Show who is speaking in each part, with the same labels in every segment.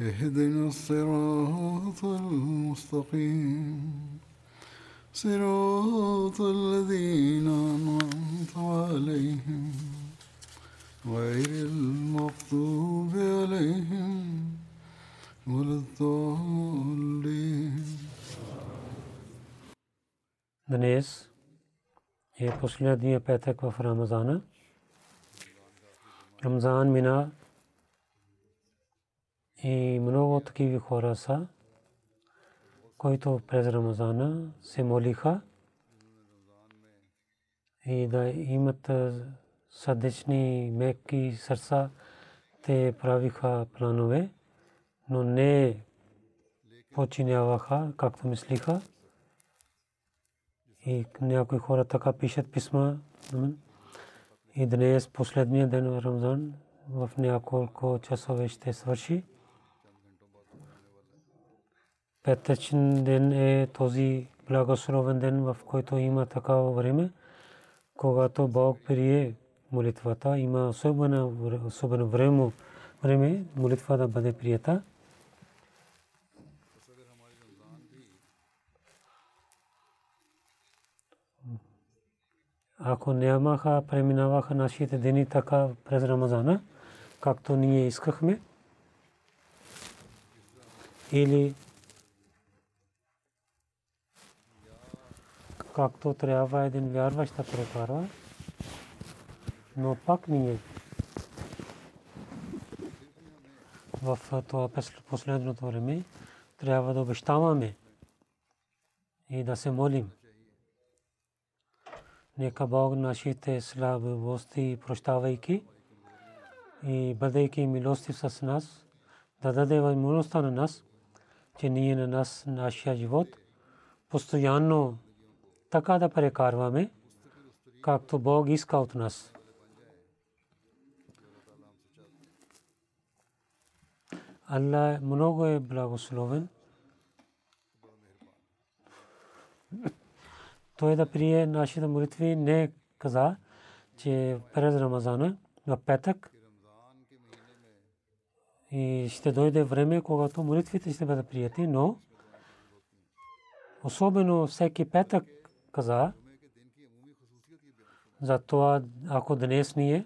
Speaker 1: اهدنا الصراط المستقيم صراط الذين أنعمت عليهم غير المغضوب عليهم ولا الضالين
Speaker 2: Днес е последния петък в Рамазана. Рамзан мина и много такива хора са, които през Рамазана се молиха и да имат сърдечни, меки сърца, те правиха планове, но не починяваха, както мислиха. И някои хора така пишат писма. И днес, последния ден на Рамзан, в няколко часове ще свърши. Петъчен ден е този благословен ден, в който има такава време, когато Бог прие молитвата. Има особено, особено време, време молитва да бъде прията. ако нямаха, преминаваха нашите дни така през Рамазана, както ние искахме, или както трябва един вярващ да прекарва, но пак ние в това последното време трябва да обещаваме и да се молим. Нека Бог нашите слабости прощавайки и бъдейки милостив с нас, да даде възможността на нас, че ние на нас, нашия живот, постоянно така да прекарваме, както Бог иска от нас. Allah много е благословен. той да прие нашите молитви не каза, че през Рамазана в петък и ще дойде време, когато молитвите ще бъдат прияти, но особено всеки петък каза, за това, ако днес ние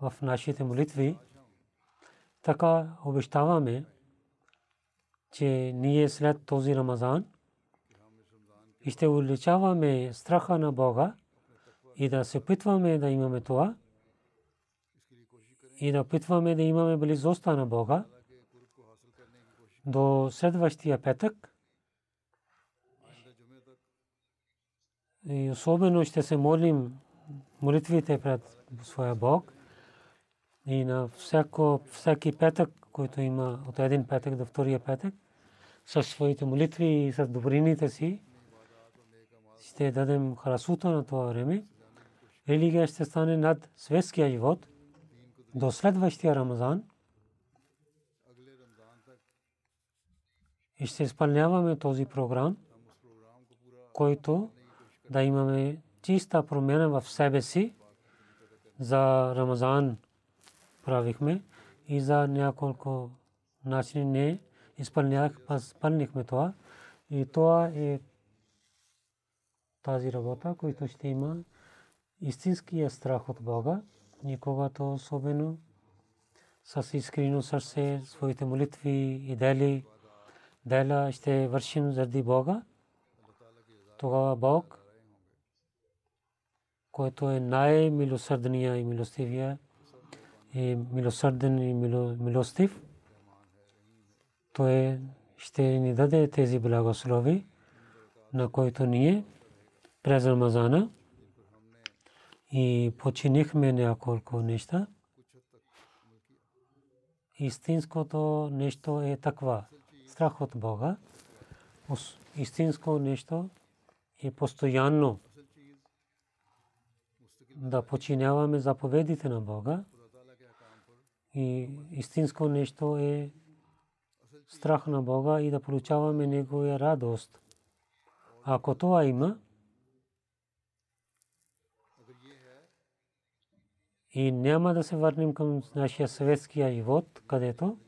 Speaker 2: в нашите молитви, така обещаваме, че ние след този Рамазан – и ще увеличаваме страха на Бога и да се опитваме да имаме това и да опитваме да имаме близостта на Бога до следващия петък. И особено ще се молим молитвите пред своя Бог и на всяко, всеки петък, който има от един петък до втория петък, със своите молитви и с добрините си, ще дадем красота на това време. Религия ще стане над светския живот до следващия Рамазан. И ще изпълняваме този програм, който да имаме чиста промяна в себе си. За Рамазан правихме и за няколко начини не изпълнихме това. И това е тази работа, който ще има истинския страх от Бога. И когато особено с искрено сърце своите молитви и дели, дела ще вършим заради Бога, тогава Бог, който е най-милосърдния и милостивия, и милосърден и милостив, той ще ни даде тези благослови, на които ние през Рамазана и починихме няколко неща. Истинското нещо е таква. Страх от Бога. Истинско нещо е постоянно да починяваме заповедите на Бога. И истинско нещо е страх на Бога и да получаваме Неговия радост. Ако това има, и няма да се върнем към нашия съветския живот, където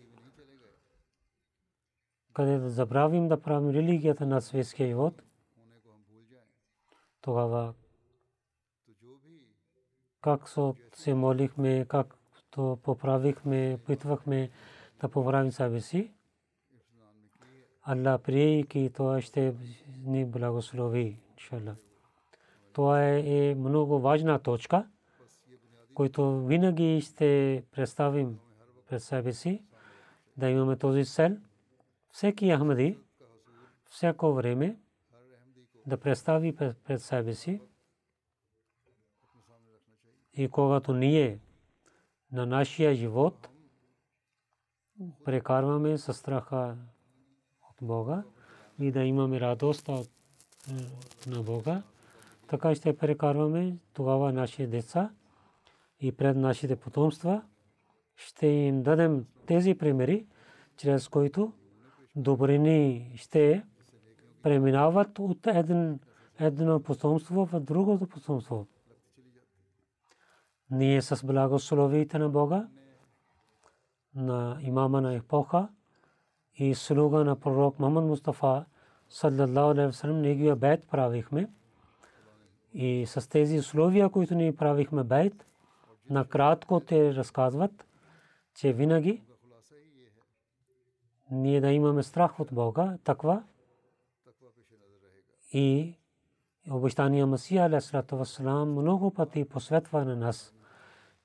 Speaker 2: където забравим да правим религията на съветския живот, тогава как се молихме, как то поправихме, питвахме да поправим себе си. Allah приейки това ще ни благослови, иншалла. Това е много важна точка който винаги ще представим пред себе си, да имаме този цел. Всеки Ахмади, всяко време да представи пред себе си и когато ние на нашия живот прекарваме със страха от Бога и да имаме радост на Бога, така ще прекарваме тогава нашите деца и пред нашите потомства, ще им дадем тези примери, чрез които добрини ще преминават от едно потомство в другото потомство. Ние с благословите на Бога, на имама на епоха и слуга на пророк Мухаммад Мустафа, саллаллаху алейхи вассалам, неговия бейт правихме. И с тези условия, които ни правихме бейт, накратко те разказват, че винаги ние да имаме страх от Бога, таква и обещания Масия вассалам много пъти посветва на нас,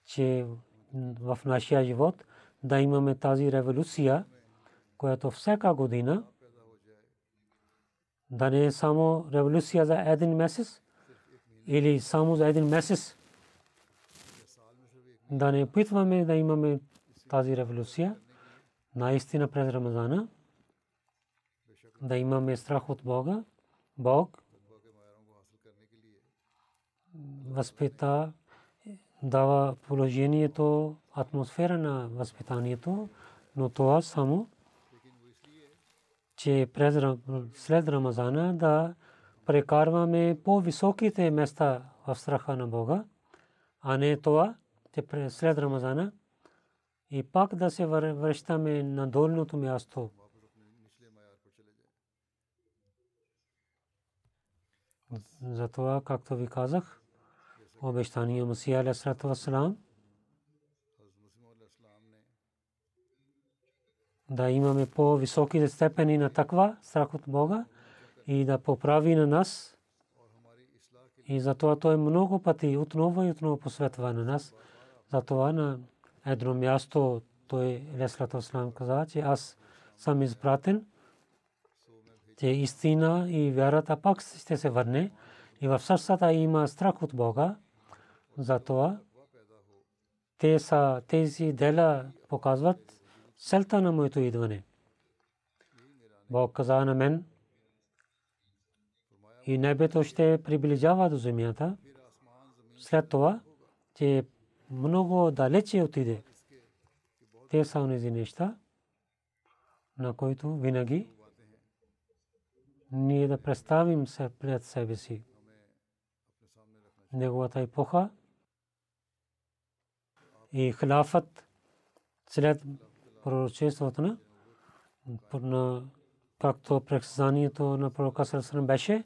Speaker 2: че в нашия живот да имаме тази революция, която всяка година да не е само революция за един месец или само за един месец, да не опитваме да имаме тази революция, наистина през Рамазана, да имаме страх от Бога, Бог възпита, дава положението, атмосфера на възпитанието, но това само, че през, след Рамазана да прекарваме по-високите места в страха на Бога, а не това, след Рамазана и пак да се връщаме на долното място. Затова, както ви казах, обещания Масия алейхиссалату вассалам да имаме по-високи степени на таква, страх от Бога и да поправи на нас. И затова той много пъти отново и отново посветва на нас. Затова на едно място той Леслата Ослам каза, че аз съм изпратен, че истина и вярата пак ще се върне и в сърцата има страх от Бога. Затова те са, тези дела показват целта на моето идване. Бог каза на мен и небето ще приближава до земята. След това, че много далече отиде. Те са онези неща, на които винаги ние да представим се пред себе си. Неговата епоха и хилафът след пророчеството на както предсказанието на пророка Сърсърн беше,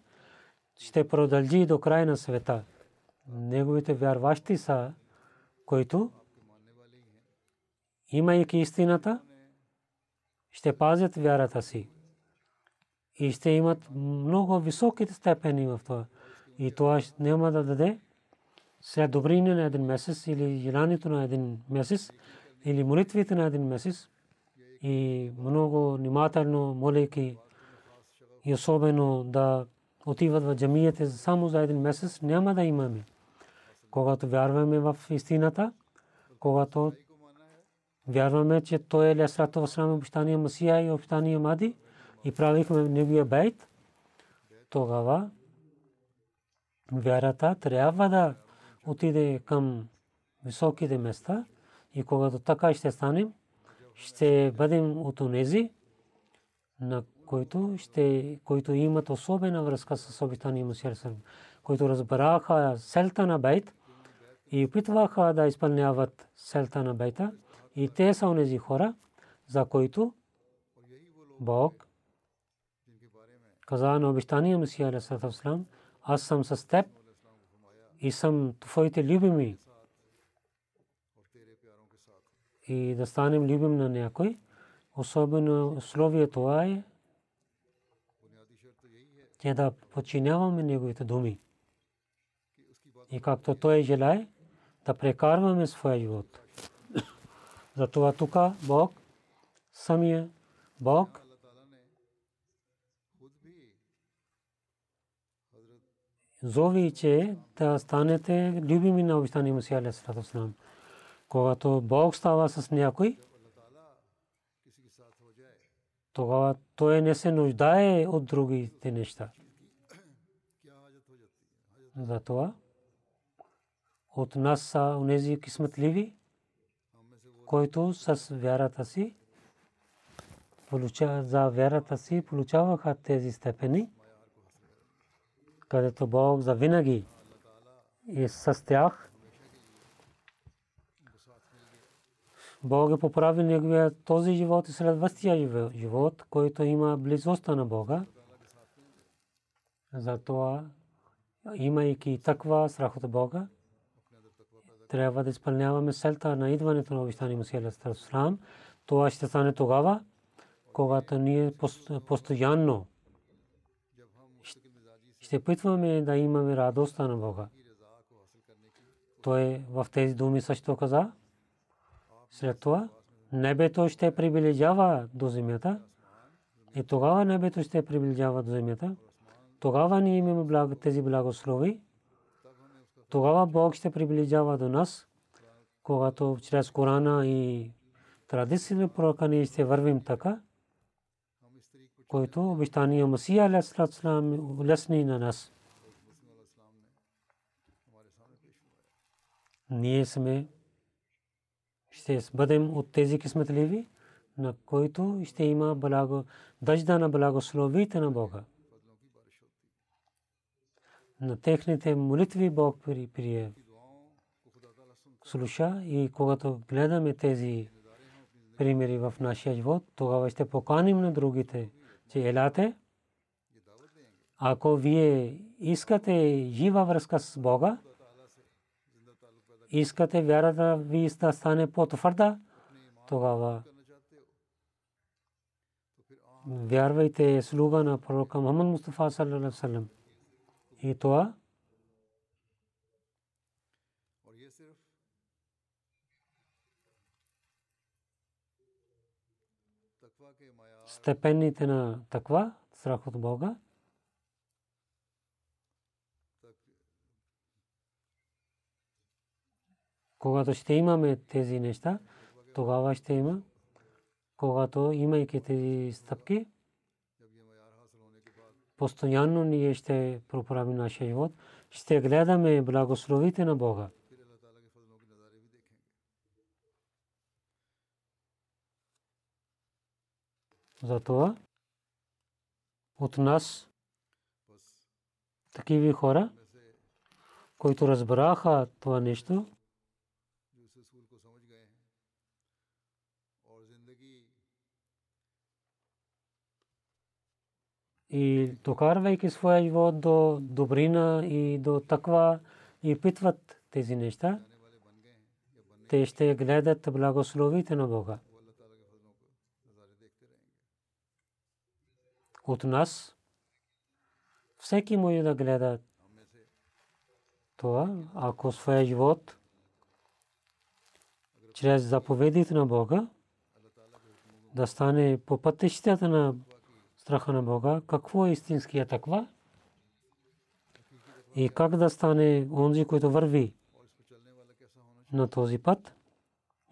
Speaker 2: ще продължи до края на света. Неговите вярващи са които имайки истината, ще пазят вярата си и ще имат много високи степени в това. И това няма да даде след добрини на един месец или желанието на един месец или молитвите на един месец и много внимателно молейки и особено да отиват в джамиите само за един месец, няма да имаме. Когато вярваме в истината, когато вярваме, че той е Лесрато Васлам, обещания Масия и обещания Мади и правихме неговия бейт, тогава вярата трябва да отиде към високите места и когато така ще станем, ще бъдем от онези, на които, ще, които имат особена връзка с обитания Мусия които разбраха селта на бейт и опитваха да изпълняват селта на бейта. И те са онези хора, за които Бог каза на обещания Мусия аз съм с теб и съм твоите любими. И да станем любим на някой, особено условие това е, че да подчиняваме неговите думи. И както той желае, да прекарваме своя живот. Затова тук Бог, самия Бог, зови, че да станете любими на обещания Мусия Алейхиссалам. Когато Бог става с някой, тогава той не се нуждае от другите неща. Затова от нас са онези кисметливи, които с вярата си за вярата си получаваха тези степени, където Бог за винаги е с тях. Бог е поправил неговия този живот и следващия живот, който има близостта на Бога. Затова, имайки таква страх от Бога, трябва да изпълняваме селта на идването на обещания Мусия Алейхиссалам. Това ще стане тогава, когато ние постоянно ще питваме да имаме радостта на Бога. Той в тези думи също каза. След това небето ще приближава до земята. И тогава небето ще приближава до земята. Тогава ние имаме тези благослови тогава Бог ще приближава до нас, когато чрез Корана и традициите пророка ние ще вървим така, който обещания Масия алейхиссалам лесни на нас. Ние сме ще бъдем от тези кисметливи, на които ще има благо, дъжда на благословите на Бога на техните молитви Бог прие. Слуша и когато гледаме тези примери в нашия живот, тогава ще поканим на другите, че елате. Ако вие искате жива връзка с Бога, искате вярата ви да стане по-твърда, тогава вярвайте слуга на пророка Мухаммад Мустафа. И това степените на таква, страх от Бога, когато ще имаме тези неща, тогава ще има, когато имайки тези стъпки, постоянно ние ще проправим нашия живот, ще гледаме благословите на Бога. Затова от нас такива хора, които разбраха това нещо, и докарвайки своя живот до добрина и до таква и питват тези неща. те ще гледат благословите на Бога. От нас всеки може да гледа това, ако своя живот чрез заповедите на Бога да стане по пътищата на страха на Бога, какво е истинския таква и как да стане онзи, който върви на този път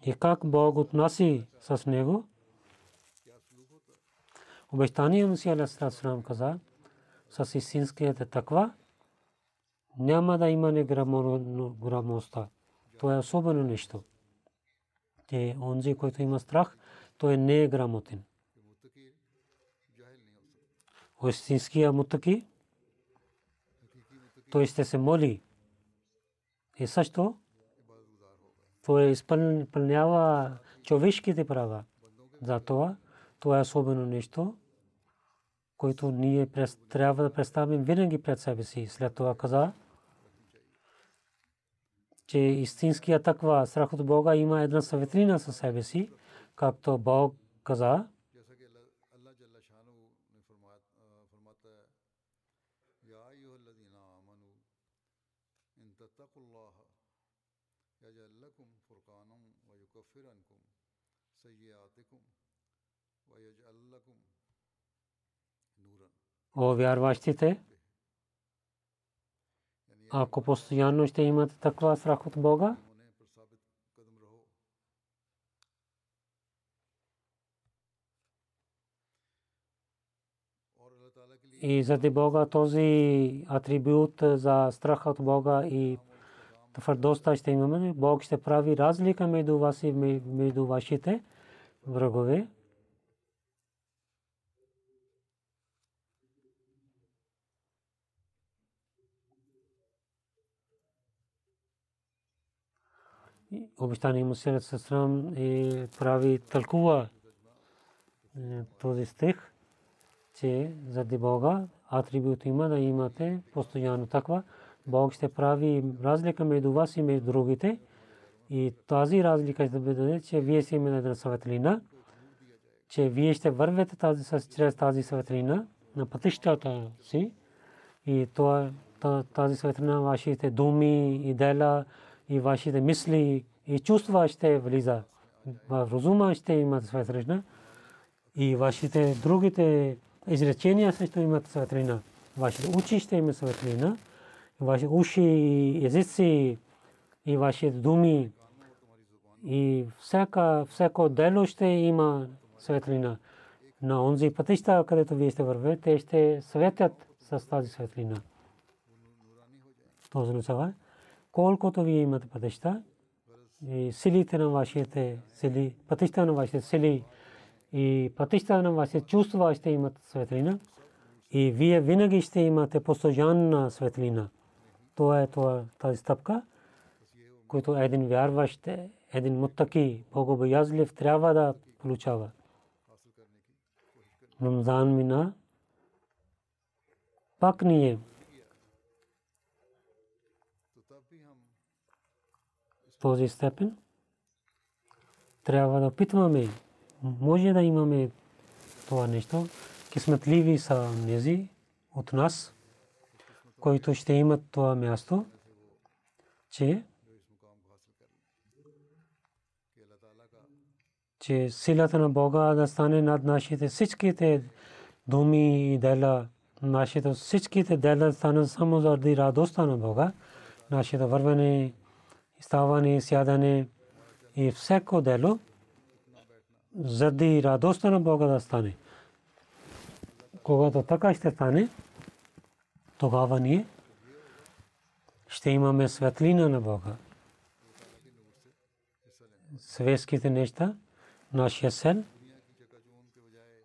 Speaker 2: и как Бог отнаси с него. Обещание Мусия Алейхиссалам каза, с истинският таква няма да има неграмотността. Това е особено нещо. Те, онзи, който има страх, той не е грамотен. Истинския мутаки, той ще се моли. И също, той изпълнява човешките права. Затова това е особено нещо, което ние трябва да представим винаги пред себе си. След това каза, че истинския таква страх от Бога има една светлина със себе си, както Бог каза, О вярващите, ако постоянно ще имате таква страх от Бога, и заради Бога този атрибут за страх от Бога и твърдостта ще имаме, Бог ще прави разлика между вас и между вашите врагове. Обещание Мусират Сасрам и прави тълкува е, този стих, че заради Бога атрибут има да имате постоянно таква. Бог ще прави разлика между вас и между другите. И тази разлика ще бъде, че вие си имате една светлина, че вие ще вървете тази, чрез тази светлина на пътищата си. И това, тази светлина, вашите думи и дела, и вашите мисли и чувства ще влиза. В разума ще имат светлина и вашите другите изречения също имат светлина. Вашите очи ще имат светлина, ваши уши и езици и вашите думи и всяка, всяко дело ще има светлина. На онзи пътища, където вие ще вървете, те ще светят с тази светлина. Това означава, колкото вие имате пътища и силите на вашите сили, пътища на вашите сили и пътища на вашите чувства ще имат светлина и вие винаги ще имате постоянна светлина. Това е това, тази стъпка, който един вярващ, един муттаки, богобоязлив трябва да получава. Рамзан мина, пак ние този степен, трябва да опитваме. Може да имаме това нещо. Кисметливи са нези от нас, които ще имат това място, че че силата на Бога да стане над нашите всичките думи и дела, нашите всичките дела станат само заради радостта на Бога, нашето върване ставане, сядане и всяко дело заради радостта на Бога да стане. Когато така ще стане, тогава ние ще имаме светлина на Бога. Светските неща, нашия сен,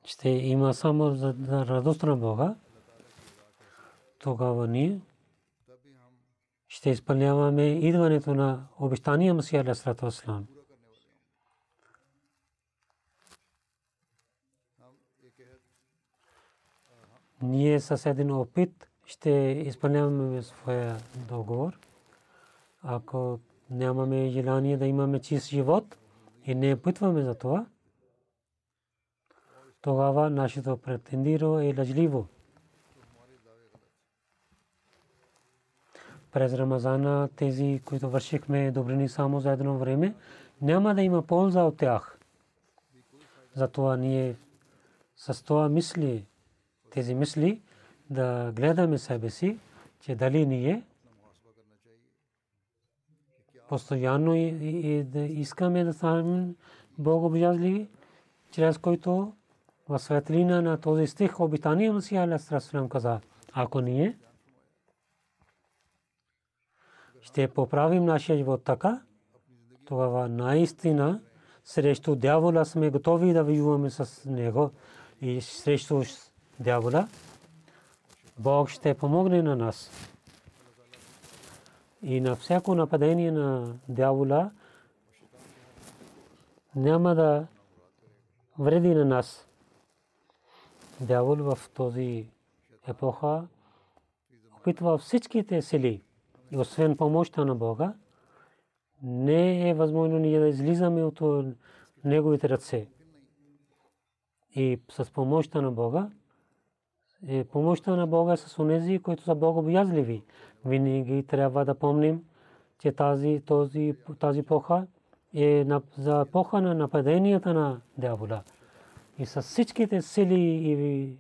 Speaker 2: ще има само радост на Бога. Тогава ние ще изпълняваме идването на обещания Масия Алейхиссалату Вассалам. Ние с един опит ще изпълняваме своя договор. Ако нямаме желание да имаме чист живот и не опитваме за това, тогава нашето претендиро е лъжливо. През Рамазана тези, които вършихме добрини само за едно време, няма да има полза от тях. Затова ние с това мисли, тези мисли, да гледаме себе си, че дали ние постоянно и, да искаме да станем богобоязливи, чрез който в светлина на този стих обитания Масия Алейхиссалам каза, ако ние ще поправим нашия живот така, тогава наистина срещу дявола сме готови да воюваме с него и срещу дявола Бог ще помогне на нас. И на всяко нападение на дявола няма да вреди на нас. Дявол в този епоха опитва всичките сили освен помощта на Бога, не е възможно ние да излизаме от неговите ръце. И с помощта на Бога, е помощта на Бога с онези, които са богобоязливи. Винаги трябва да помним, че тази, този, тази поха е за епоха на нападенията на дявола. И с всичките сили и,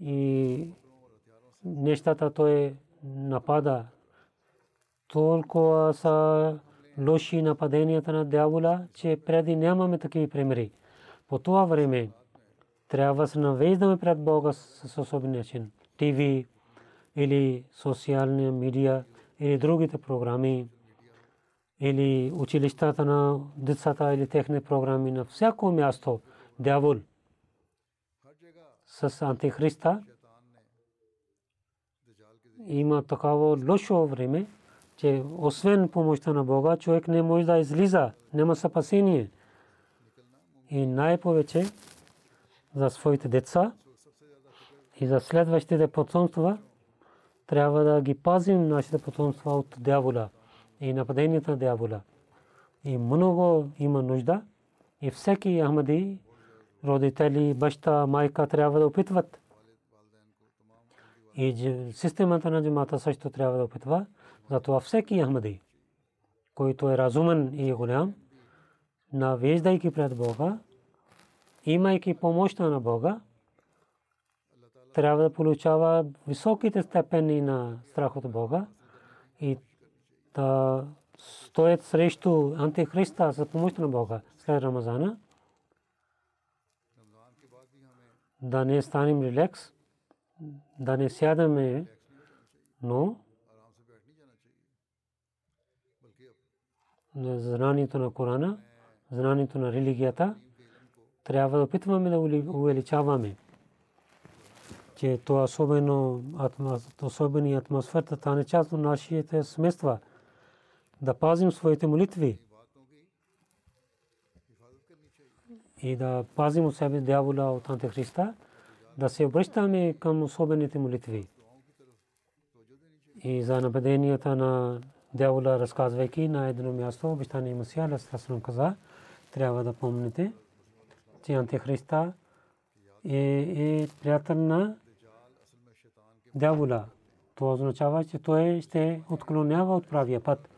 Speaker 2: и нещата той напада. Толкова са лоши нападенията на дявола, че преди нямаме такива примери. По това време трябва се навеждаме пред Бога с особен начин. ТВ или социални медиа или другите програми или училищата на децата или техни програми на всяко място дявол с антихриста има такава лошо време, че освен помощта на Бога, човек не може да излиза, няма спасение. И най-повече за своите деца и за следващите потомства, трябва да ги пазим нашите потомства от дявола и нападенията на дявола. И много има нужда и всеки Ахмади, родители, баща, майка трябва да опитват. И системата на джамата също трябва да опитва. Затова всеки Ахмади, който е разумен и голям, навеждайки пред Бога, имайки помощта на Бога, трябва да получава високите степени на страх от Бога и да стоят срещу антихриста за помощта на Бога след Рамазана. Да не станем релекс, да не сядаме, но знанието на Корана, знанието на религията, трябва да опитваме да увеличаваме. Че то особено особени атмосферата стане част от нашите семейства. Да пазим своите молитви. И да пазим от себе дявола от антихриста. Да се обръщаме към особените молитви. И за нападенията на дявола, разказвайки на едно място, обещание Масия, Алейхиссалам каза, трябва да помните, че антихриста е, е приятел на дявола. Това означава, че той ще отклонява от правия път.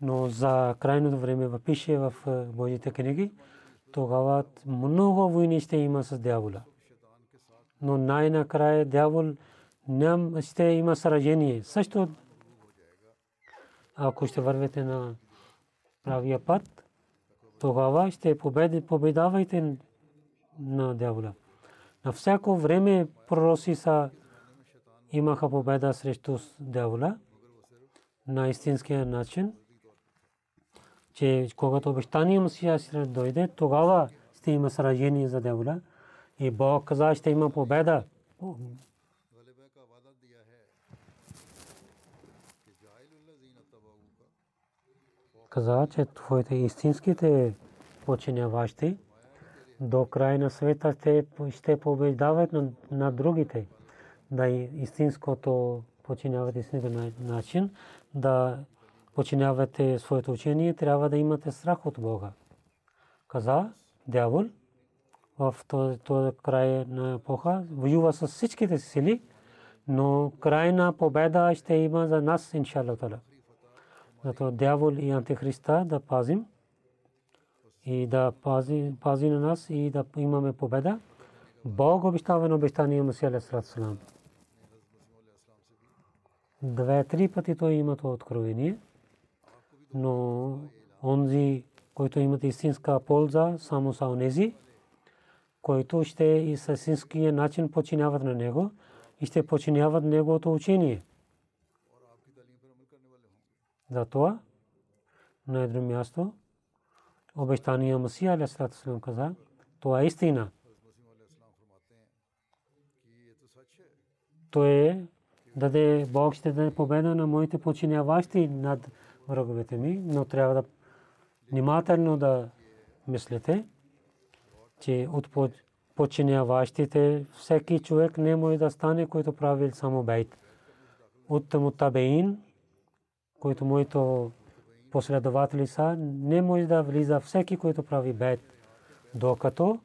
Speaker 2: Но за крайното време пише в е, Божите книги, тогава много войни ще има с дявола. Но най-накрая дявол ням ще има сражение. Също ако ще вървете на правия път, тогава ще победавайте на дявола. На всяко време пророци са имаха победа срещу дявола на истинския начин, че когато обещание Масия ще дойде, тогава ще има сражение за дявола и Бог каза, ще има победа. Каза, че твоите истинските починяващи до края на света ще побеждават на другите. Да истинското починяват истински начин, да починявате своето учение, трябва да имате страх от Бога. Каза дявол в този край на епоха, воюва с всичките си сили, но крайна победа ще има за нас, иншалла тала. Зато дявол и антихриста да пазим и да пази, пази на нас и да имаме победа. Бог обещава на обещание Масия Алейхиссалам. Две-три пъти той има това откровение, но онзи, който имат истинска полза, само са онези, които ще и с истинския начин починяват на него и ще починяват неговото учение. Затова на едно място обещания Масия Алейхиссалам каза, това е истина. То е даде Бог ще даде победа на моите починяващи над враговете ми, но трябва да внимателно да мислите, че от починяващите всеки човек не може да стане, който прави само бейт. От мутабеин, който моето последователи са, не може да влиза всеки, който прави бейт, докато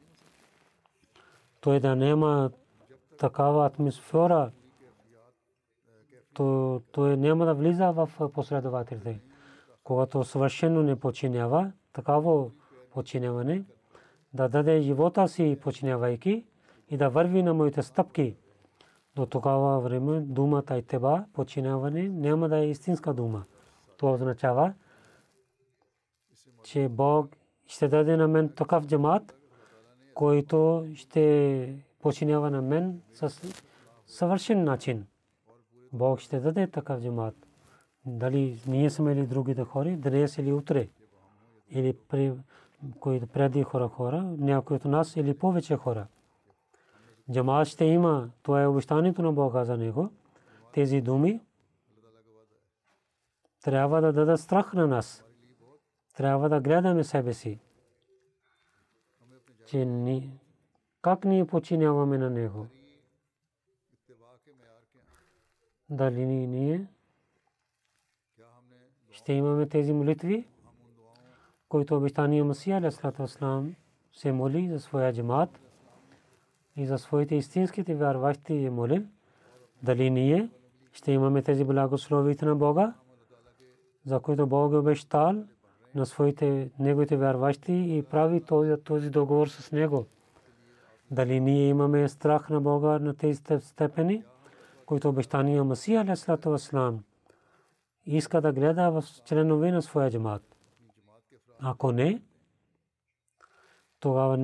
Speaker 2: той да няма такава атмосфера, то той няма да влиза в последователите. Когато съвършено не починява, такава починяване, да даде живота си починявайки и да върви на моите стъпки. До тогава време думата и теба, починяване, няма да е истинска дума. Това означава, че Бог ще даде на мен такъв джамат, който ще починява на мен с съвършен начин. Бог ще даде такъв джамат. Дали ние сме или другите хора, днес или утре. Или при, които преди хора хора, някои от нас или повече хора. Джамат ще има, това е обещанието на Бога за него. Тези думи трябва да дадат страх на нас. Трябва да гледаме себе си. Че ни, как ние починяваме на него. дали ние ще имаме тези молитви, които обещания Масия Алейхиссалам се моли за своя джамат и за своите истинските вярващи е моли, дали ние ще имаме тези благословите на Бога, за които Бог е обещал на своите неговите вярващи и прави този, този договор с него. Дали ние имаме страх на Бога на тези степени, които обещания Масия алейхиссалату вассалам иска да гледа в членове на своя джамат. Ако не, тогава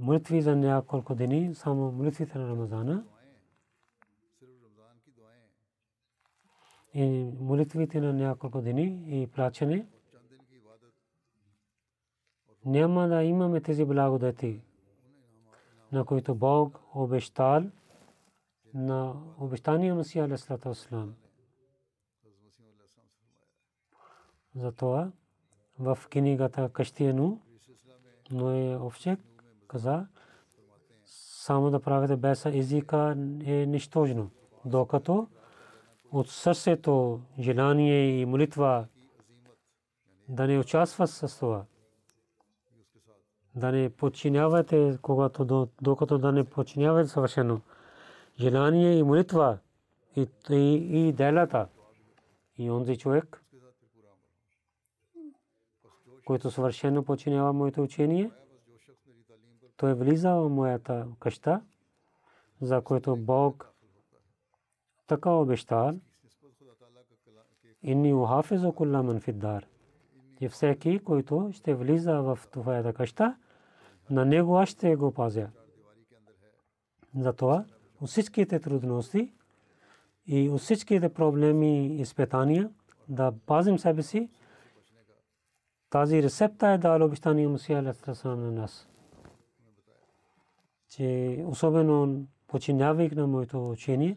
Speaker 2: молитви за няколко дни, само молитвите на Рамазана? И молитвите на няколко дни? И плачене, няма да имаме тези благодати, на които Бог обещал на обещания Масия алейхиссалату вассалам. Затова в книгата Кащиену Ное Овчек каза само да правите без езика е нищожно. Докато от сърцето желание и молитва да не участва с това. Да не подчинявате, когато, докато да не подчинявате съвършено желание и молитва и, и, и делата. И онзи човек, който съвършено починява моето учение, той влиза в моята къща, за което Бог така обещал. Inni ухафизу кулла ман фиддар. И всеки, който ще влиза в твоята къща, на него аз ще го пазя. Затова всичките трудности и всичките проблеми и изпитания да пазим себе си. Тази рецепта е дал обещание Мусия Алейхиссалам на нас. Че особено починявайки на моето учение,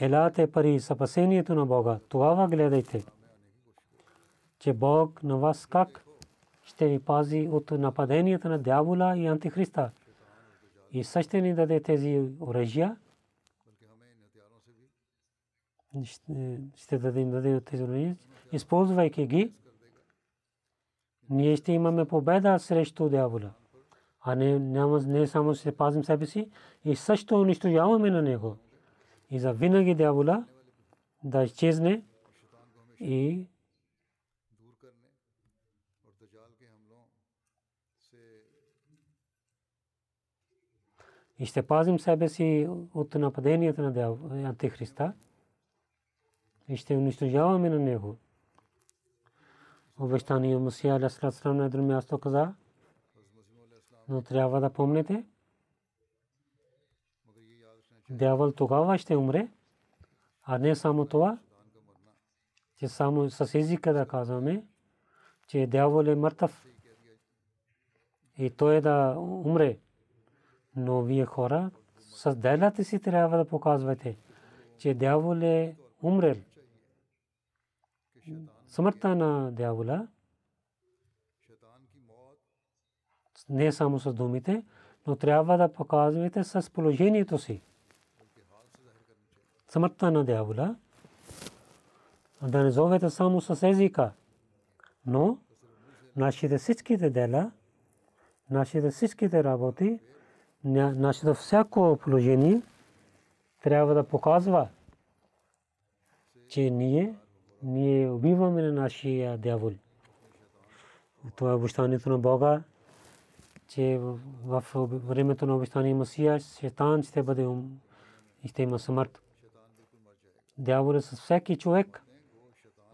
Speaker 2: елате пари съпасението на Бога. Това гледайте. Че Бог на вас как ще ви пази от нападенията на дявола и антихриста и също ни даде тези оръжия ще дадем даде тези използвайки ги, ние ще имаме победа срещу дявола. А не, няма, не само ще пазим себе си, и също унищожаваме на него. И за винаги дявола да изчезне и и ще пазим себе си от нападенията на Антихриста и ще унищожаваме на него. Обещания Масия Алясалам на едно място каза, но трябва да помните, дявол тогава ще умре, а не само това, че само с езика да казваме, че дявол е мъртъв и той да умре. Но вие хора с делата си трябва да показвате, че дявол е умрел. Смъртта на дявола не само с думите, но трябва да показвате с положението си. Смъртта на дявола да не зовете само с езика, но нашите всичките дела, нашите всичките работи, нашето всяко положение трябва да показва, че ние, ние убиваме на нашия дявол. Това е обещанието на Бога, че в времето на обещание Масия, шетан ще бъде и ще има смърт. Дявол е с всеки човек.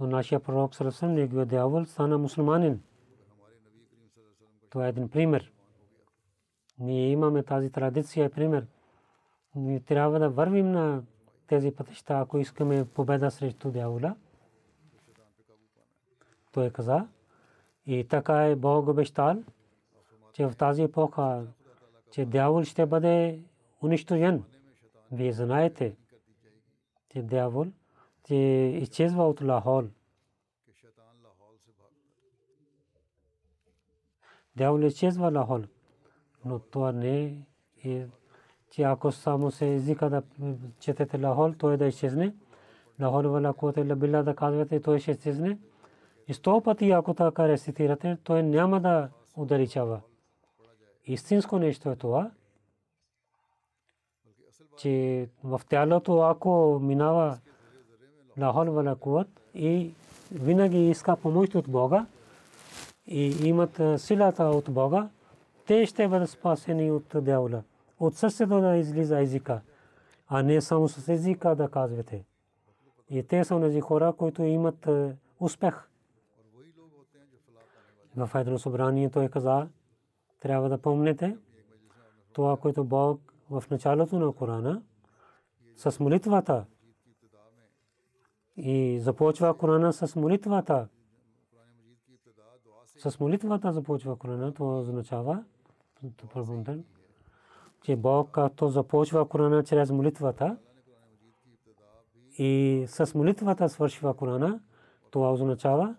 Speaker 2: Но нашия пророк Сарасъм, неговия дявол, стана мусулманин. Това е един пример. Ние имаме тази традиция и пример. Ние трябва да вървим на тези пътища, ако искаме победа срещу дявола. Той каза, и така е Бог обещал, че в тази епоха, че дявол ще бъде унищожен. Вие знаете, че дявол че изчезва от Лахол. Дявол изчезва Лахол но това не е, че ако само се езика да четете лахол, той да изчезне. Лахол вала коте лабила да казвате, той ще изчезне. И сто пъти, ако така рецитирате, той няма да ударичава. Истинско нещо е това, че в тялото, ако минава лахол вала куат и винаги иска помощ от Бога и имат силата от Бога, те ще бъдат спасени от дявола. От сърцето да излиза езика, а не само с езика да казвате. И те са тези хора, които имат успех. В едно събрание той каза, трябва да помните това, което Бог в началото на Корана с молитвата и започва Корана с молитвата. С молитвата започва Корана, това означава, че Бог като започва Корана чрез молитвата и с молитвата свършва Корана, това означава,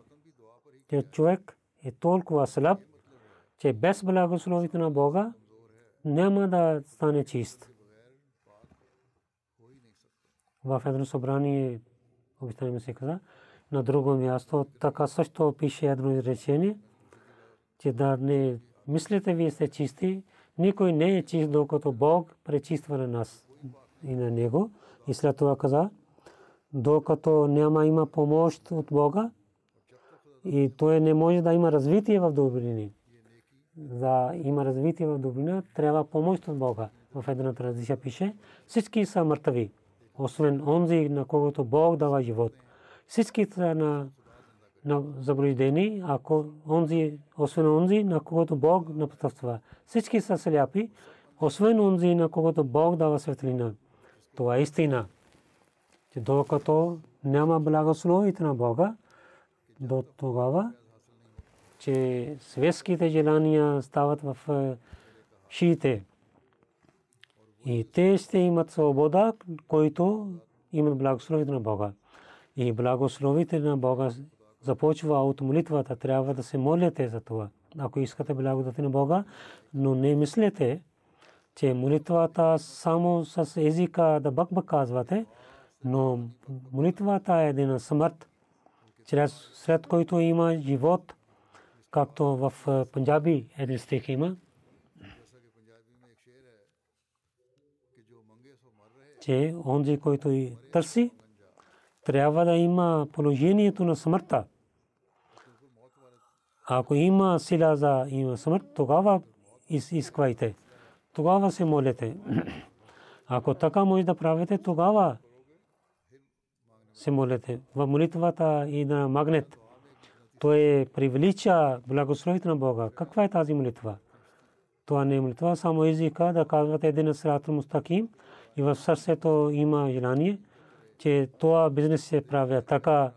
Speaker 2: че човек е толкова слаб, че без благословите на Бога няма да стане чист. В едно събрание, обичайно се каза, на друго място, така също пише едно изречение, че да не мислите вие сте чисти, никой не е чист, докато Бог пречиства на нас и на Него. И след това каза, докато няма има помощ от Бога, и той не може да има развитие в добрини. За има развитие в добрина, трябва помощ от Бога. В една традиция пише, всички са мъртви, освен онзи, на когото Бог дава живот. Всички са на на заблуждени, ако онзи, освен онзи, на когото Бог напътства. Всички са сляпи, освен онзи, на когото Бог дава светлина. Това е истина. Че докато няма благословите на Бога, до тогава, че светските желания стават в е, шиите. И те ще имат свобода, които имат благословите на Бога. И благословите на Бога започва от молитвата. Трябва да се молите за това. Ако искате благодати на Бога, но не мислете, че молитвата само с езика да бък казвате, Но молитвата е един смърт, чрез сред който има живот, както в Панджаби един стих има. че онзи, който търси, трябва да има положението на смъртта. Ако има сила за има смърт, тогава изисквайте. Тогава се молете. Ако така може да правите, тогава се молете. В молитвата и на магнет. Той привлича благословите на Бога. Каква е тази молитва? Това не е молитва, само езика да казвате един срат мустаким и в сърцето има желание, че това бизнес се прави така.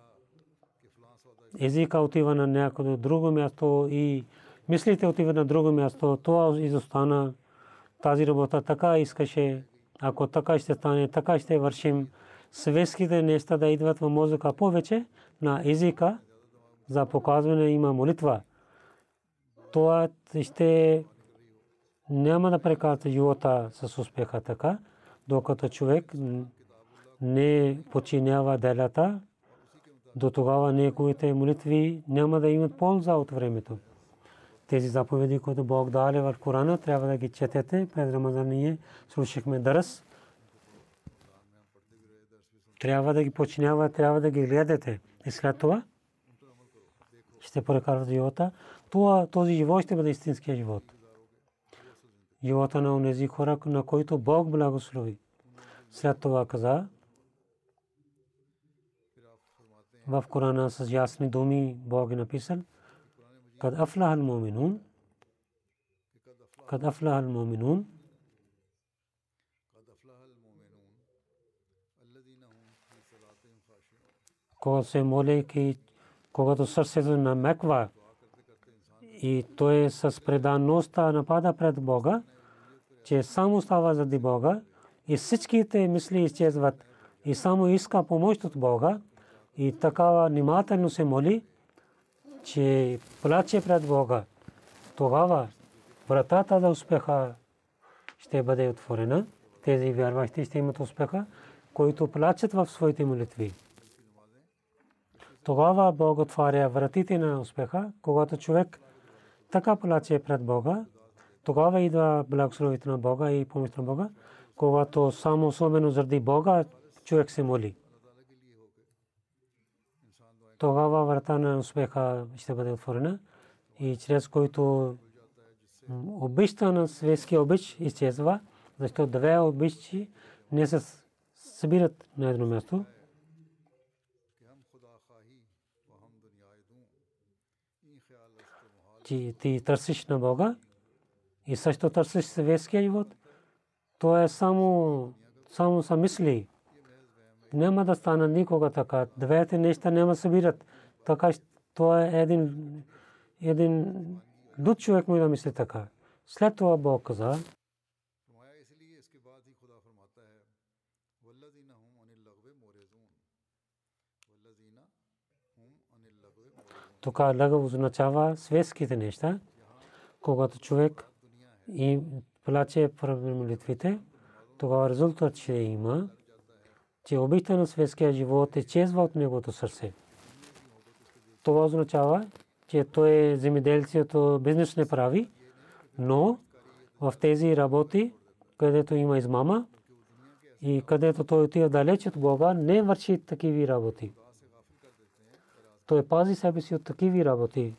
Speaker 2: Езика отива на някъде друго място и мислите отива на друго място. Това изостана тази работа така искаше. Ако така ще стане, така ще вършим. Светските неща да идват в мозъка повече на езика за показване има молитва. Това ще няма да прекарате живота с успеха така докато човек не починява делата, до тогава неговите молитви няма да имат полза от времето. Тези заповеди, които Бог даде в Корана, трябва да ги четете. През Рамазан ние слушахме дърс. Трябва да ги починява, трябва да ги гледате. И след това ще прекарват живота. Това, този живот ще бъде истинския живот живота на онези хора, на които Бог благослови. След това каза, в Корана с ясни думи Бог е написал, кад афлахал муминун, кад афлахал муминун, когато се молейки, когато сърцето намеква и той с преданността напада пред Бога, че само става заради Бога и всичките мисли изчезват и само иска помощ от Бога и такава внимателно се моли, че плаче пред Бога. Тогава вратата за успеха ще бъде отворена. Тези вярващи ще имат успеха, които плачат в своите молитви. Тогава Бог отваря вратите на успеха, когато човек така плаче пред Бога, тогава идва благословите на Бога и помощта на Бога, когато само особено заради Бога човек се моли. Тогава врата на успеха ще бъде отворена и чрез който обичта на светския обич изчезва, защото две обичи не се събират на едно място. Ти търсиш на Бога и също търсиш светския живот, то е само, само са мисли. Няма да стане никога така. Двете неща няма събират. Така то е един, един луд човек може да мисли така. След това Бог каза, тук лъгъв означава светските неща, когато човек и плаче молитвите, тогава резултат ще има, че обичта на светския живот е чезва от неговото сърце. Това означава, че той земеделцето бизнес не прави, но в тези работи, където има измама и където той отива далеч от Бога, не върши такива работи. Той пази себе си от такива работи,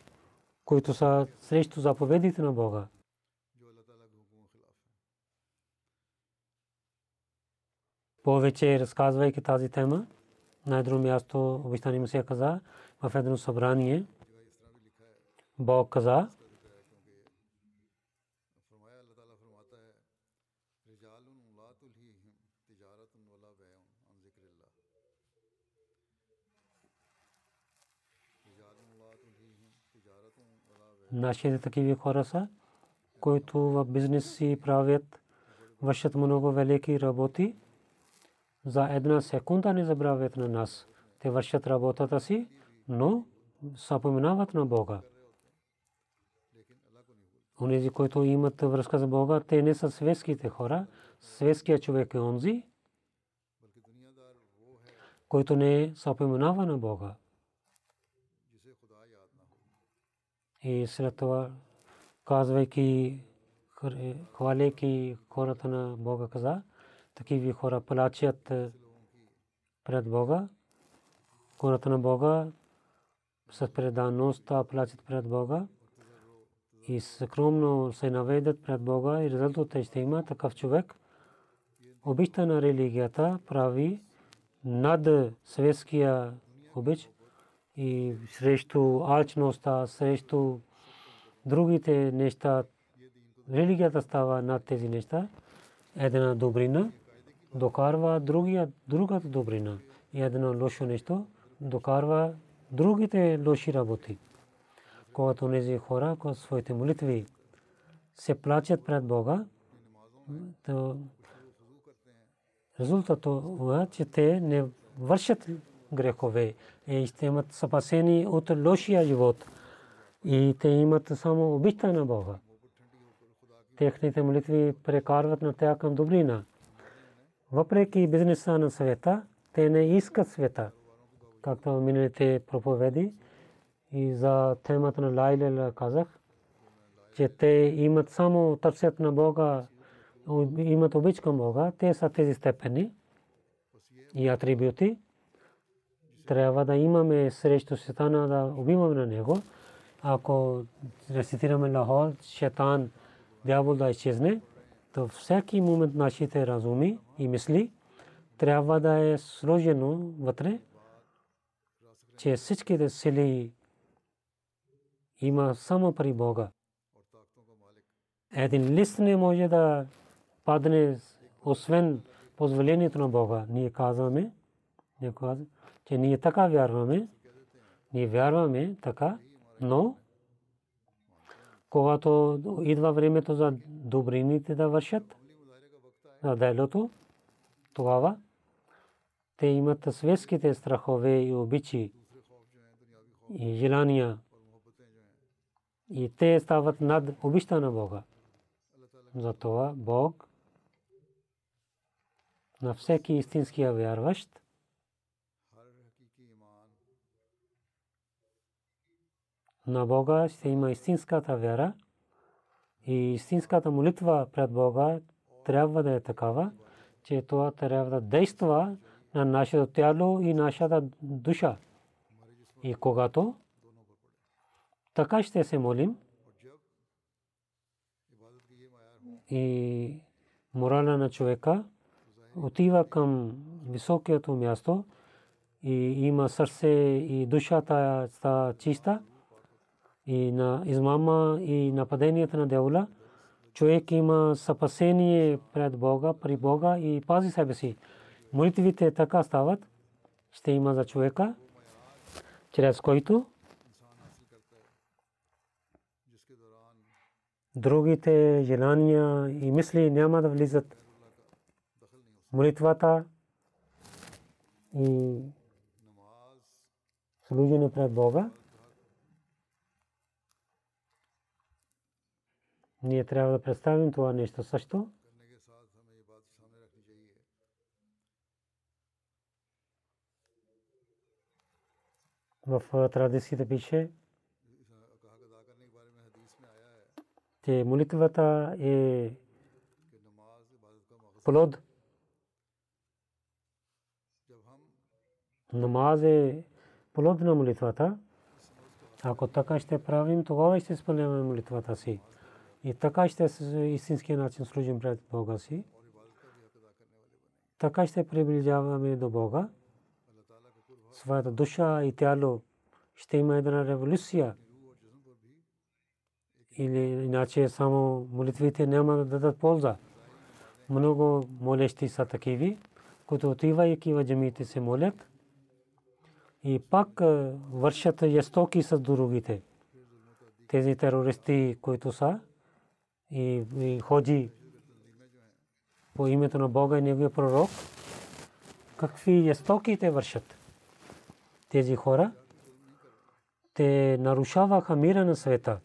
Speaker 2: които са срещу заповедите на Бога. повече разказвайки тази тема. На едно място обичтани му се каза в едно събрание. Бог каза, нашите такива хора са, които в бизнес си правят, вършат много велики работи за една секунда не забравят на нас. Те вършат работата си, но съпоменават на Бога. Онези, които имат връзка с Бога, те не са светските хора. Светският човек е онзи, който не съпоменава на Бога. И след това, казвайки, хваляйки хората на Бога, каза, такива хора плачат пред Бога. Хората на Бога с предаността плачат пред Бога и скромно се наведат пред Бога и резултатът ще има такъв човек. Обичта на религията прави над светския обич и срещу алчността, срещу другите неща. Религията става над тези неща. Една добрина докарва другия, другата добрина. И едно лошо нещо докарва другите лоши работи. Когато тези хора, когато своите молитви се плачат пред Бога, то резултатът е, че те не вършат грехове и ще имат спасени от лошия живот. И те имат само обичта на Бога. Техните молитви прекарват на тях към добрина. Въпреки бизнеса на света, те не искат света. Както миналите проповеди и за темата на Лайля казах, че те имат само търсят на Бога, имат обич към Бога, те са тези степени и атрибути. Трябва да имаме срещу Сетана да убиваме на него. Ако рецитираме Лахол, шетан, дявол да изчезне, то всеки момент нашите разуми и мисли трябва да е сложено вътре, че всичките сили има само при Бога. Един лист не може да падне, освен позволението на Бога. Ние казваме, че ние така вярваме, ние вярваме така, но когато идва времето за добрините да вършат, за делото, тогава те имат светските страхове и обичи и желания. И те стават над обичта на Бога. Затова Бог на всеки истинския вярващ на Бога ще има истинската вяра и истинската молитва пред Бога трябва да е такава, че това трябва да действа на нашето тяло и нашата душа. И когато така ще се молим и морала на човека отива към високото място и има сърце и душата ста чиста и на измама и нападенията на дявола, човек има съпасение пред Бога, при Бога и пази себе си. Молитвите така стават, ще има за човека, чрез който другите желания и мисли няма да влизат. Молитвата и служение пред Бога Ние трябва да представим това нещо също. В традицията пише, че молитвата е плод. Намаз е плод на молитвата. Ако така ще правим, тогава ще изпълняваме молитвата си. И така ще истинския начин служим пред Бога си. Така ще приближаваме до Бога. Своята душа и тяло ще има една революция. Или иначе само молитвите няма да дадат полза. Много молещи са такиви, които отивайки в джамиите се молят и пак вършат ястоки с другите. Тези терористи, които са, и ходи по името на Бога и Неговия пророк, какви естоки те вършат. Тези хора, те нарушаваха мира на света.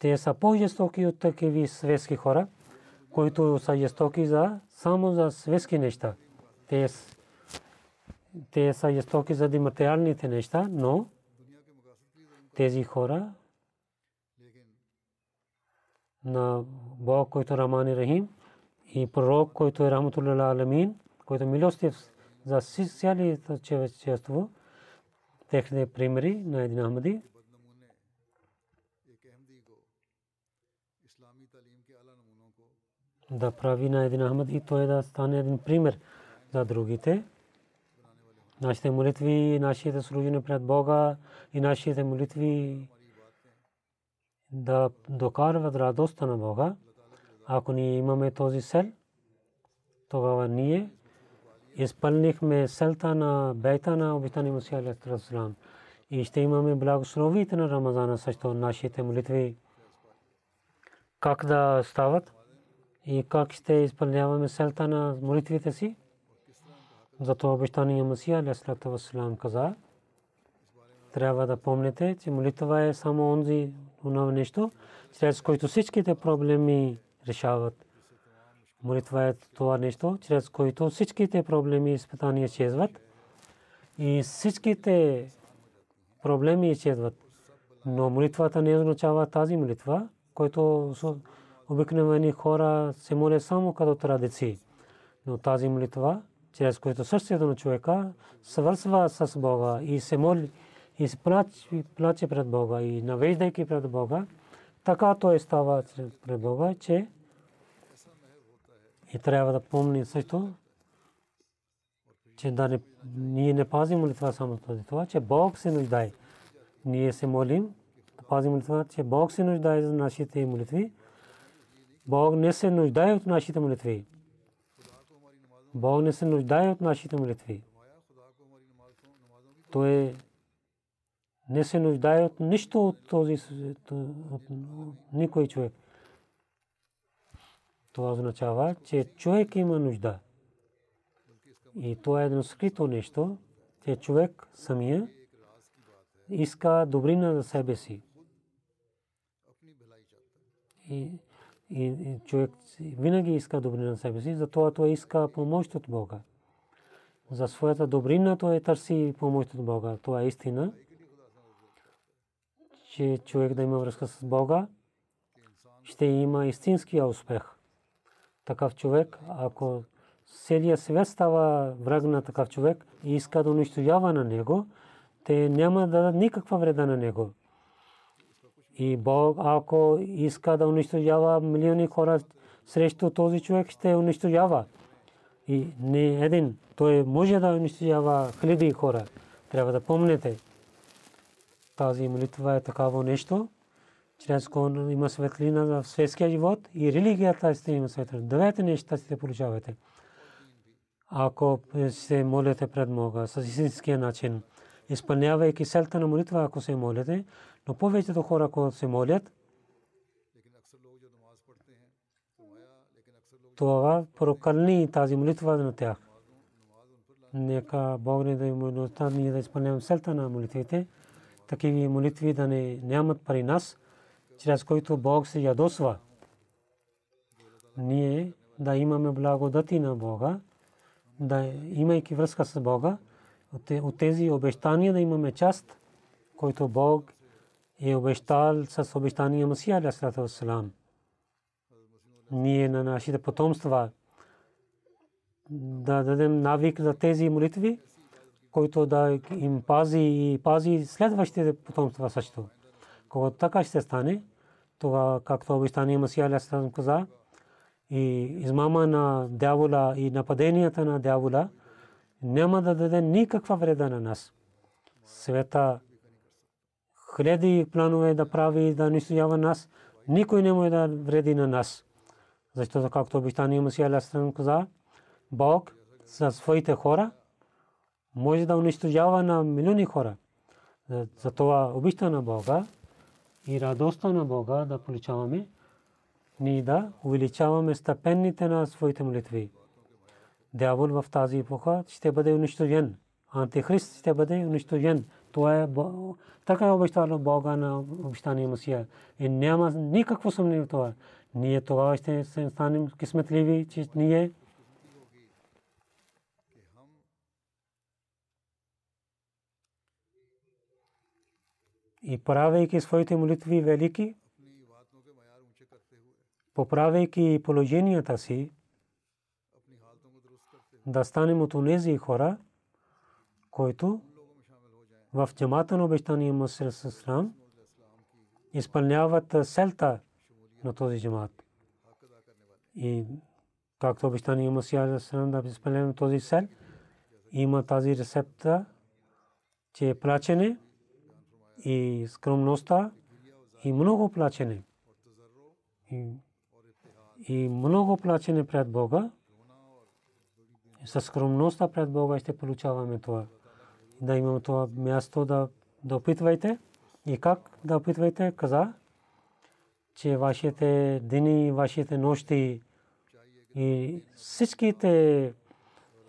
Speaker 2: Те са по-жестоки от такива светски хора, които са жестоки за, само за светски неща. Те те са жестоки заради материалните неща, но тези хора на Бог, който е Раман и Рахим, и пророк, който е Рахматулла Аламин, който е милостив за цялото човечество, техните примери на един Ахмади. да прави на един Ахмад и той да стане един пример за другите. Нашите молитви, нашите служения пред Бога и нашите молитви да докарват радостта на Бога. Ако ние имаме този сел, тогава ние изпълнихме селта на бейта на обитани Мусия Алейхиссалам и ще имаме благословите на Рамазана също нашите молитви как да стават и как ще изпълняваме селта на молитвите си. Зато обещания Масия Алейхиссалату Вассалам каза, трябва да помните, че молитва е само онзи нещо, чрез който всичките проблеми решават. Молитва е това нещо, чрез което всичките проблеми и изпитания изчезват и всичките проблеми изчезват. Но молитвата не означава тази молитва, който обикновени хора се молят само като традиции. Но тази молитва, чрез която сърцето на човека свързва с Бога и се моли и плаче пред Бога и навеждайки пред Бога, така той става пред Бога, че и трябва да помни също, че да не, ние не пазим молитва само този това, че Бог се нуждае. Ние се молим, да пазим молитва, че Бог се нуждае за нашите молитви. Бог не се нуждае от нашите молитви. Бог не се нуждае от нашите молитви. Той не се нуждае от нищо от този от никой човек. Това означава, че човек има нужда. И това е едно скрито нещо, че човек самия иска добрина за себе си. И, и, и човек винаги иска добрина за себе си, затова той иска помощ от Бога. За своята добрина той търси помощ от Бога. Това е истина, че човек да има връзка с Бога, ще има истинския успех такъв човек, ако целият свет става враг на такъв човек и иска да унищожава на него, те няма да дадат никаква вреда на него. И Бог, ако иска да унищожава милиони хора срещу този човек, ще унищожава. И не един. Той може да унищожава хиляди хора. Трябва да помните. Тази молитва е такава нещо чрез който има светлина в светския живот и религията сте има светлина. Двете неща сте получавате. Ако се молите пред Бога с истинския начин, изпълнявайки селта на молитва, ако се молите, но повечето хора, които се молят, това прокълни тази молитва на тях. Нека Бог не да има ние да изпълняваме селта на молитвите, такива молитви да не нямат пари нас, чрез който Бог се ядосва. Ние да имаме благодати на Бога, да имайки връзка с Бога, от тези обещания да имаме част, който Бог е обещал с обещания Масия Алейхиссалату Вассалам. Ние на нашите потомства да дадем навик за тези молитви, който да им пази и пази следващите потомства също. Когато така ще стане, това както обещание Масия Алейхиссалам каза, и измама на дявола и нападенията на дявола няма да даде никаква вреда на нас. Света хиляди планове да прави да унищожава нас, никой не може да вреди на нас. Защото както обещание Масия Алейхиссалам каза, Бог за своите хора може да унищожава на милиони хора. Затова обичта на Бога и радостта на Бога да получаваме, ние да увеличаваме степените на своите молитви. Дявол в тази епоха ще бъде унищожен. Антихрист ще бъде унищожен. Това е така е обещано Бога на обещания Масия. И няма никакво съмнение в това. Ние тогава ще станем кисметливи, че ние и правейки своите молитви велики, поправейки положенията си, да станем от тези хора, които в джамата на обещания Мусир Сасрам изпълняват селта на този джамат. И както обещания Мусир Сасрам да изпълняваме този сел, има тази рецепта, че е плачене и скромността и много плачене. И, много плачене пред Бога. Със скромността пред Бога ще получаваме това. Да имаме това място да, да опитвайте. И как да опитвайте? Каза, че вашите дни, вашите нощи и всичките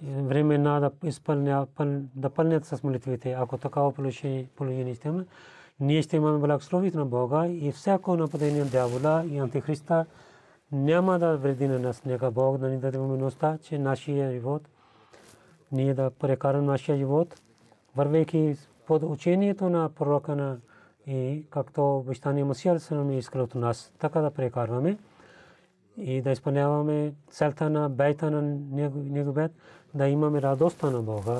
Speaker 2: времена изпълнят, да пълнят с молитвите. Ако такава положение ще има, ние ще имаме благословието на Бога и всяко нападение на дявола и антихриста няма да вреди на нас. Нека Бог да ни даде възможността, че нашия живот, ние да прекараме нашия живот, вървейки под учението на пророка на и както обещание Масия се нам е искал от нас, така да прекарваме и да изпълняваме целта на бейта на неговият да имаме радостта на Бога.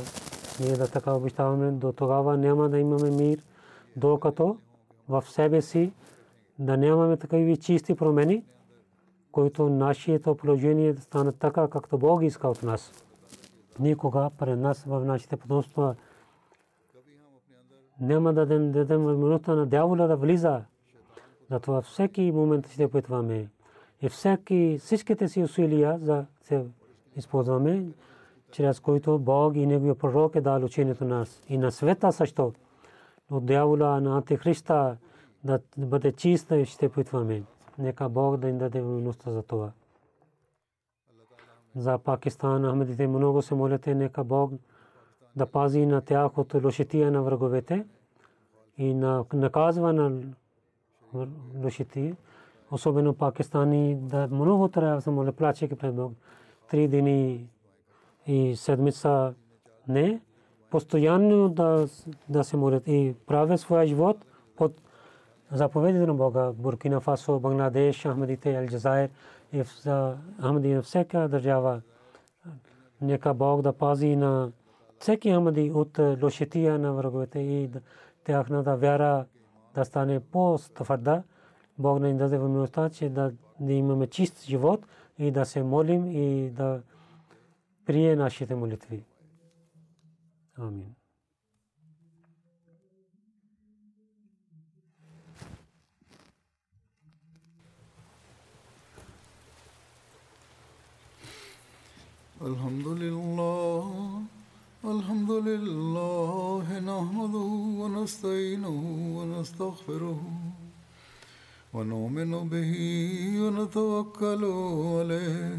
Speaker 2: Ние да така обещаваме, до тогава няма да имаме мир, докато в себе си да нямаме такива чисти промени, които нашето положение да стане така, както Бог иска от нас. Никога пред нас в нашите потомства няма да дадем възможността на дявола да влиза. Затова всеки момент ще опитваме. И всеки, всичките си усилия за се използваме чрез който Бог и Неговия пророк е дал учението на нас. И на света също. От дявола на Антихриста да бъде чиста и ще питваме. Нека Бог да им даде възможността за това. За Пакистан Ахмедите много се моляте, нека Бог да пази на тях от лошития на враговете и на наказва на лошития. Особено пакистани да много трябва да се моля, плачейки пред Бог. Три дни и седмица не, постоянно да, да се молят и правят своя живот под заповедите на Бога. Буркина Фасо, Бангладеш, Ахмедите, Алджазайр Ахмеди всяка държава. Нека Бог да пази на всеки Ахмеди от лошития на враговете и тяхната вяра да стане по-твърда. Бог да ни даде възможността, че да имаме чист живот и да се молим и да прие нашите молитви. Амин.
Speaker 1: الحمد لله الحمد لله نحمده ونستعينه ونستغفره ونؤمن به ونتوكل عليه